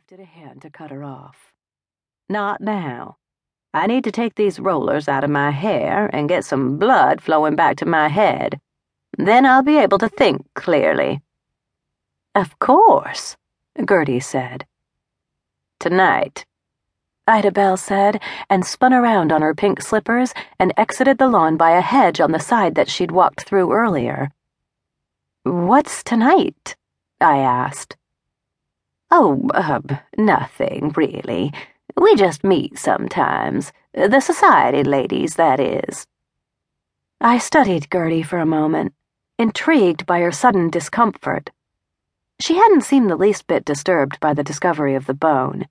lifted a hand to cut her off. Not now. I need to take these rollers out of my hair and get some blood flowing back to my head. Then I'll be able to think clearly. Of course, Gertie said. Tonight, Ida Belle said, and spun around on her pink slippers and exited the lawn by a hedge on the side that she'd walked through earlier. What's tonight? I asked. Oh, uh, nothing, really. We just meet sometimes. The society ladies, that is. I studied Gertie for a moment, intrigued by her sudden discomfort. She hadn't seemed the least bit disturbed by the discovery of the bone,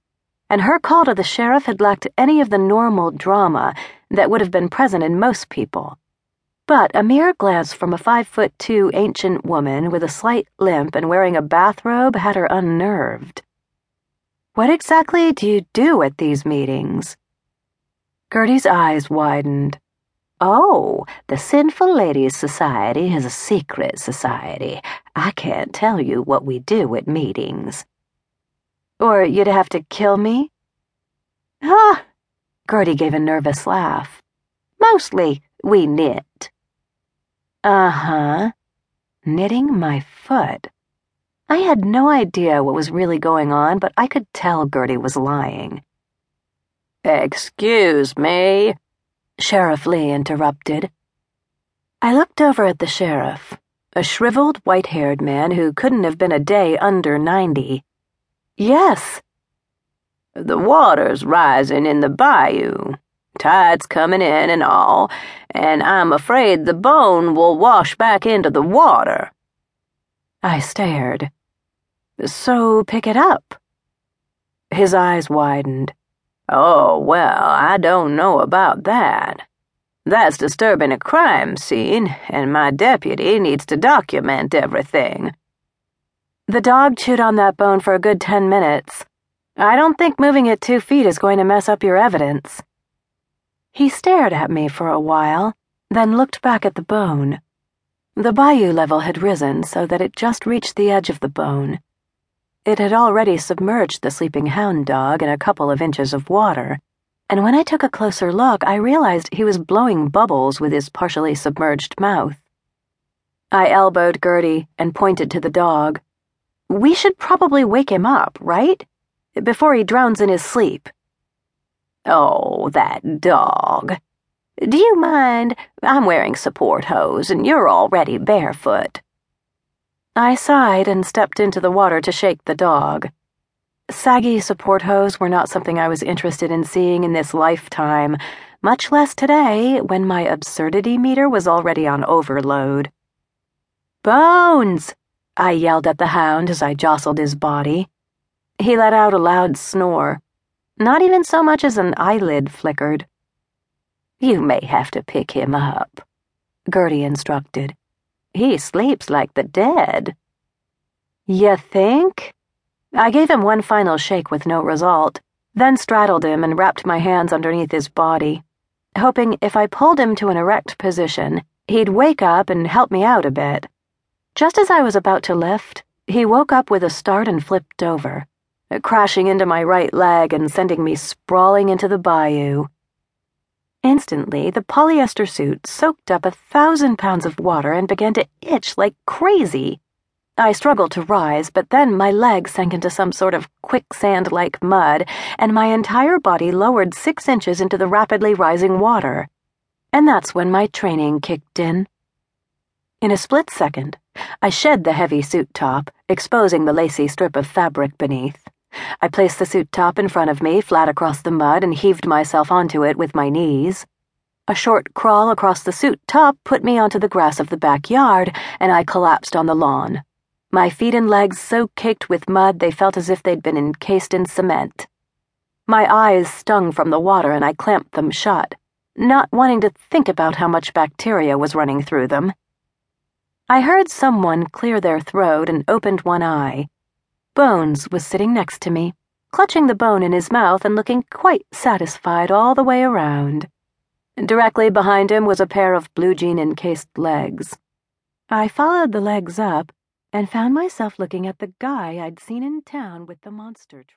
and her call to the sheriff had lacked any of the normal drama that would have been present in most people. But a mere glance from a five foot two ancient woman with a slight limp and wearing a bathrobe had her unnerved. What exactly do you do at these meetings? Gertie's eyes widened. Oh, the Sinful Ladies Society is a secret society. I can't tell you what we do at meetings. Or you'd have to kill me? Ah! Gertie gave a nervous laugh. Mostly, we knit. Uh huh. Knitting my foot. I had no idea what was really going on, but I could tell Gertie was lying. Excuse me, Sheriff Lee interrupted. I looked over at the sheriff, a shriveled, white haired man who couldn't have been a day under ninety. Yes. The water's rising in the bayou. Tide's coming in and all, and I'm afraid the bone will wash back into the water. I stared. So pick it up. His eyes widened. Oh, well, I don't know about that. That's disturbing a crime scene, and my deputy needs to document everything. The dog chewed on that bone for a good ten minutes. I don't think moving it two feet is going to mess up your evidence. He stared at me for a while, then looked back at the bone. The bayou level had risen so that it just reached the edge of the bone. It had already submerged the sleeping hound dog in a couple of inches of water, and when I took a closer look, I realized he was blowing bubbles with his partially submerged mouth. I elbowed Gertie and pointed to the dog. We should probably wake him up, right? Before he drowns in his sleep. Oh, that dog. Do you mind? I'm wearing support hose, and you're already barefoot. I sighed and stepped into the water to shake the dog. Saggy support hose were not something I was interested in seeing in this lifetime, much less today when my absurdity meter was already on overload. Bones! I yelled at the hound as I jostled his body. He let out a loud snore. Not even so much as an eyelid flickered. You may have to pick him up, Gertie instructed. He sleeps like the dead. You think? I gave him one final shake with no result, then straddled him and wrapped my hands underneath his body, hoping if I pulled him to an erect position, he'd wake up and help me out a bit. Just as I was about to lift, he woke up with a start and flipped over, crashing into my right leg and sending me sprawling into the bayou. Instantly, the polyester suit soaked up a thousand pounds of water and began to itch like crazy. I struggled to rise, but then my leg sank into some sort of quicksand like mud, and my entire body lowered six inches into the rapidly rising water. And that's when my training kicked in. In a split second, I shed the heavy suit top, exposing the lacy strip of fabric beneath. I placed the suit top in front of me, flat across the mud, and heaved myself onto it with my knees. A short crawl across the suit top put me onto the grass of the backyard, and I collapsed on the lawn. My feet and legs so caked with mud they felt as if they'd been encased in cement. My eyes stung from the water, and I clamped them shut, not wanting to think about how much bacteria was running through them. I heard someone clear their throat and opened one eye. Bones was sitting next to me, clutching the bone in his mouth and looking quite satisfied all the way around. Directly behind him was a pair of blue jean encased legs. I followed the legs up and found myself looking at the guy I'd seen in town with the monster truck.